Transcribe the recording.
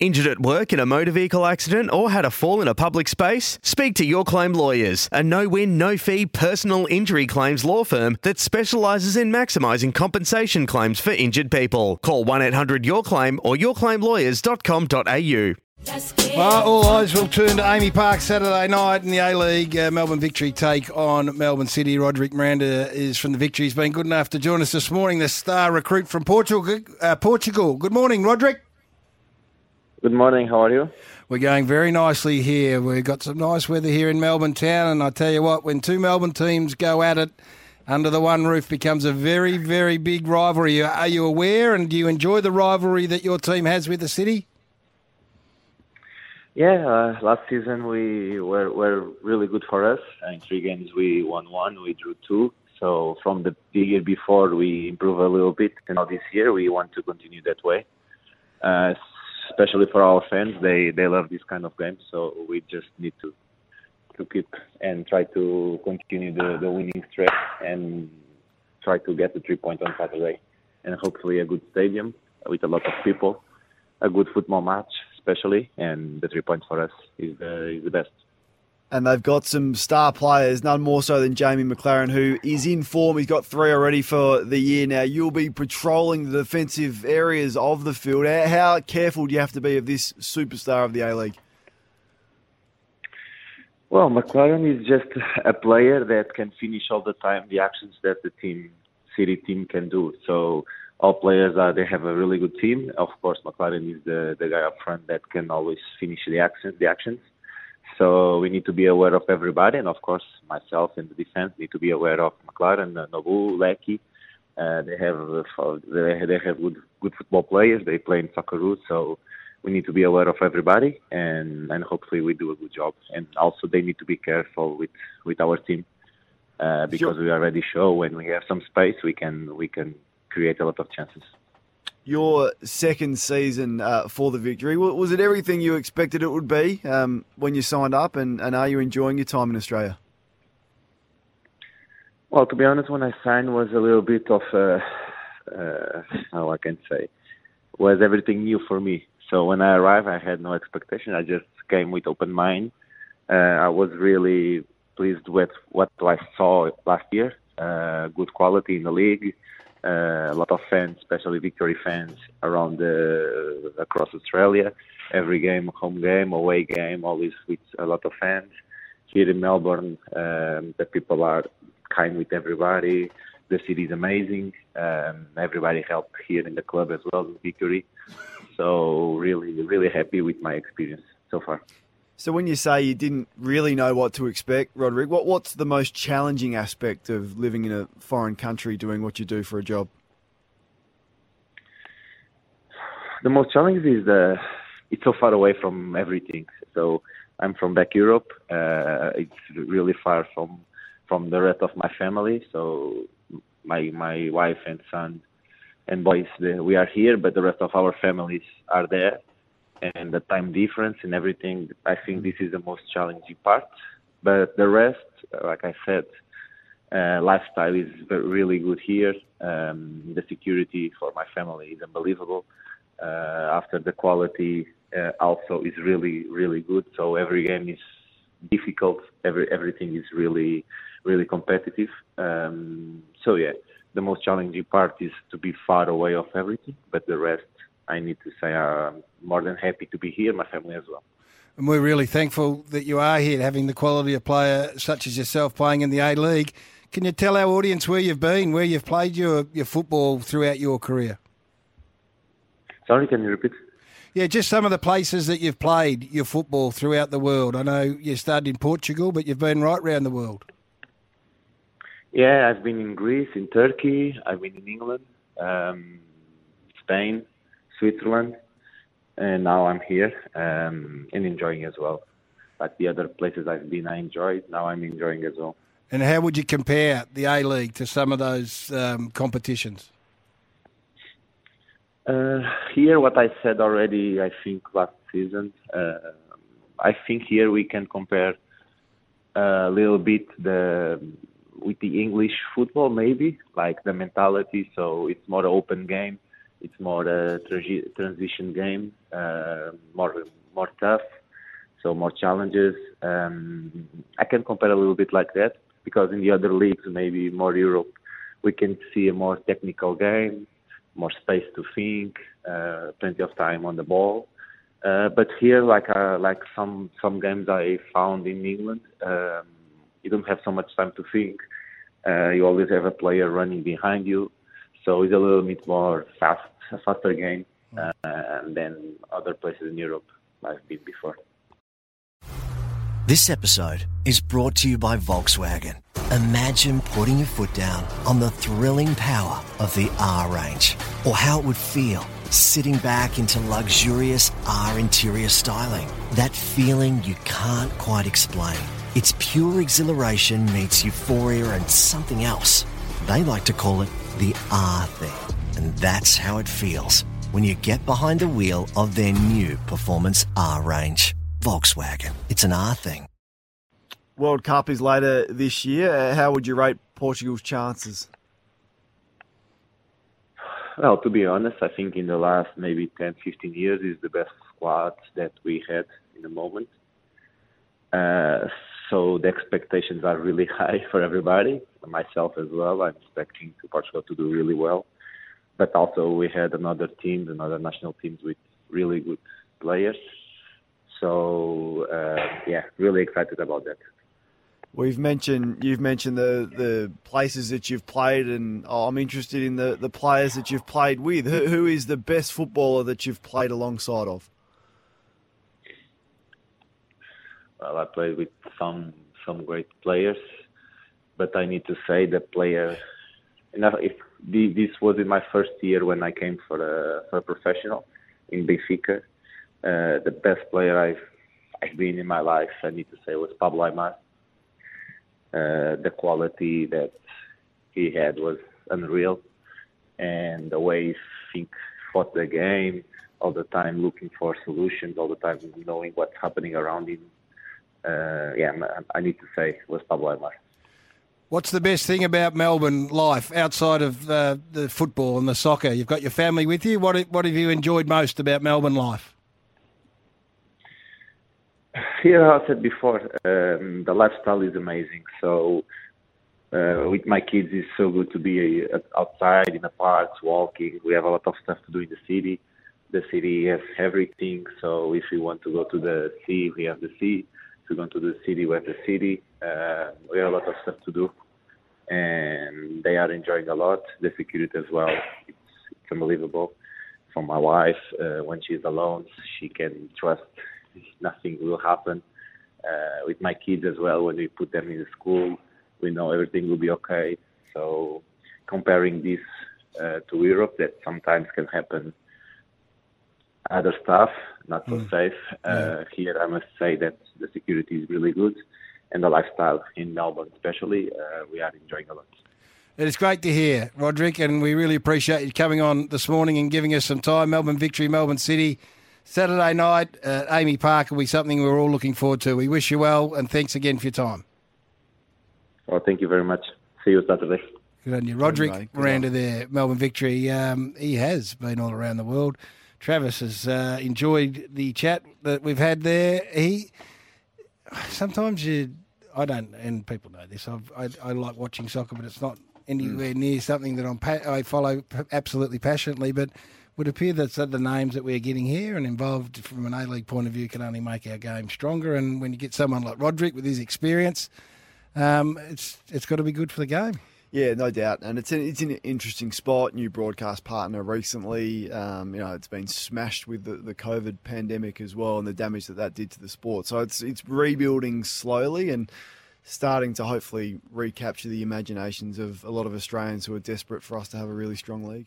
Injured at work in a motor vehicle accident or had a fall in a public space? Speak to Your Claim Lawyers, a no win, no fee personal injury claims law firm that specialises in maximising compensation claims for injured people. Call 1 800 Your Claim or yourclaimlawyers.com.au. Well, all eyes will turn to AAMI Park Saturday night in the A League. Uh, Melbourne Victory take on Melbourne City. Roderick Miranda is from the Victory. He's been good enough to join us this morning. The star recruit from Portugal. Uh, Portugal. Good morning, Roderick. Good morning. How are you? We're going very nicely here. We've got some nice weather here in Melbourne town, and I tell you what, when two Melbourne teams go at it under the one roof, becomes a very, very big rivalry. Are you aware, and do you enjoy the rivalry that your team has with the city? Yeah, uh, last season we were were really good for us. In three games we won one, we drew two. So from the year before we improved a little bit, and now this year we want to continue that way. Uh, especially for our fans. They they love this kind of games, so we just need to to keep and try to continue the, the winning streak and try to get the three points on Saturday, and hopefully a good stadium with a lot of people, a good football match especially, and the three points for us is the, is the best and they've got some star players, none more so than Jamie Maclaren, who is in form. He's got three already for the year now. You'll be patrolling the defensive areas of the field. How careful do you have to be of this superstar of the A League? Well, Maclaren is just a player that can finish all the time the actions that the team, city team, can do. So all players are they have a really good team. Of course, Maclaren is the the guy up front that can always finish the actions. The actions so we need to be aware of everybody, and of course myself in the defense need to be aware of Maclaren, uh, Nabbout, Leckie. Uh, they have uh, they, they have good good football players. They play in Socceroos, so we need to be aware of everybody, and and hopefully we do a good job. And also they need to be careful with with our team uh, because sure. we already show when we have some space we can we can create a lot of chances your second season uh, for the victory. Was it everything you expected it would be um, when you signed up, and, and, are you enjoying your time in Australia? Well, to be honest, when I signed was a little bit of uh, uh, how I can say was everything new for me. So when I arrived, I had no expectation. I just came with open mind. Uh, I was really pleased with what I saw last year. Uh, good quality in the league a lot of fans, especially victory fans, around the, across Australia. Every game, home game, away game, always with a lot of fans. Here in Melbourne, um, the people are kind with everybody. The city is amazing. Um, everybody helped here in the club as well, Victory. So really, really happy with my experience so far. So when you say you didn't really know what to expect, Roderick, what, what's the most challenging aspect of living in a foreign country doing what you do for a job? The most challenging is the it's so far away from everything. So I'm from back Europe. Uh, it's really far from from the rest of my family. So my my wife and son and boys, we are here, but the rest of our families are there and the time difference and everything. I think this is the most challenging part. But the rest, like I said, uh, lifestyle is really good here. Um, the security for my family is unbelievable. Uh, after the quality uh, also is really really good. So every game is difficult. Every everything is really really competitive. Um, so yeah, the most challenging part is to be far away of everything, but the rest I need to say I'm more than happy to be here, my family as well. And we're really thankful that you are here, having the quality of player such as yourself playing in the A League. Can you tell our audience where you've been, where you've played your, your football throughout your career? Sorry, can you repeat? Yeah, just some of the places that you've played your football throughout the world. I know you started in Portugal, but you've been right around the world. Yeah, I've been in Greece, in Turkey, I've been in England, um, Spain, Switzerland, and now I'm here um, and enjoying as well. Like the other places I've been, I enjoyed. Now I'm enjoying as well. And how would you compare the A League to some of those um, competitions? Uh, here, what I said already, I think last season. Uh, I think here we can compare a little bit the with the English football, maybe like the mentality. So it's more open game. It's more a transi- transition game, uh, more more tough. So more challenges. Um, I can compare a little bit like that because in the other leagues, maybe more Europe, we can see a more technical game, more space to think, uh, plenty of time on the ball. Uh, but here, like uh, like some some games I found in England, um, you don't have so much time to think. Uh, you always have a player running behind you, so it's a little bit more fast, faster game uh, than other places in Europe I've been before. This episode is brought to you by Volkswagen. Imagine putting your foot down on the thrilling power of the R range, or how it would feel sitting back into luxurious R interior styling. That feeling you can't quite explain. It's pure exhilaration meets euphoria and something else. They like to call it the R thing. And that's how it feels when you get behind the wheel of their new Performance R range. Volkswagen. It's an R thing. World Cup is later this year. How would you rate Portugal's chances? Well, to be honest, I think in the last maybe 10, 15 years is the best squad that we had in the moment. Uh, so the expectations are really high for everybody, myself as well. I'm expecting to Portugal to do really well. But also we had another teams, another national teams with really good players. So uh, yeah, really excited about that. We've mentioned you've mentioned the, the places that you've played, and oh, I'm interested in the, the players that you've played with. Who, who is the best footballer that you've played alongside of? Well, I played with some some great players, but I need to say the player. Enough, if this was in my first year when I came for a for a professional in Benfica, uh, the best player I've I've been in my life, I need to say, was Pablo Aimar. Uh, the quality that he had was unreal, and the way he think fought the game all the time, looking for solutions, all the time knowing what's happening around him. Uh, yeah, I need to say was Pablo Aimar. What's the best thing about Melbourne life outside of uh, the football and the soccer? You've got your family with you. What what have you enjoyed most about Melbourne life? Here, as I said before, um, the lifestyle is amazing. So, uh, with my kids, it's so good to be uh, outside in the parks, walking. We have a lot of stuff to do in the city. The city has everything. So, if you want to go to the sea, we have the sea. We go to the city, have the city. Uh, we have a lot of stuff to do, and they are enjoying a lot. The security as well. It's, it's unbelievable. For my wife, uh, when she's alone, she can trust nothing will happen. Uh, with my kids as well, when we put them in the school, we know everything will be okay. So comparing this uh, to Europe, that sometimes can happen other stuff, not so Mm. safe. Uh, Here, I must say that the security is really good, and the lifestyle in Melbourne, especially, uh, we are enjoying a lot. It is great to hear, Roderick, and we really appreciate you coming on this morning and giving us some time. Melbourne victory, Melbourne City. Saturday night at AAMI Park will be something we're all looking forward to. We wish you well, and thanks again for your time. Well, thank you very much. See you Saturday. Good on you. Roderick mate. Good Miranda there, Melbourne victory. Um, he has been all around the world. Travis has uh, enjoyed the chat that we've had there. He sometimes you, I don't, and people know this. I've, I I like watching soccer, but it's not anywhere near something that I'm pa- I follow p- absolutely passionately. But would appear that the names that we're getting here and involved from an A League point of view can only make our game stronger. And when you get someone like Roderick with his experience, um, it's it's got to be good for the game. Yeah, no doubt, and it's an, it's an interesting spot. New broadcast partner recently. Um, you know, it's been smashed with the, the COVID pandemic as well, and the damage that that did to the sport. So it's it's rebuilding slowly and starting to hopefully recapture the imaginations of a lot of Australians who are desperate for us to have a really strong league.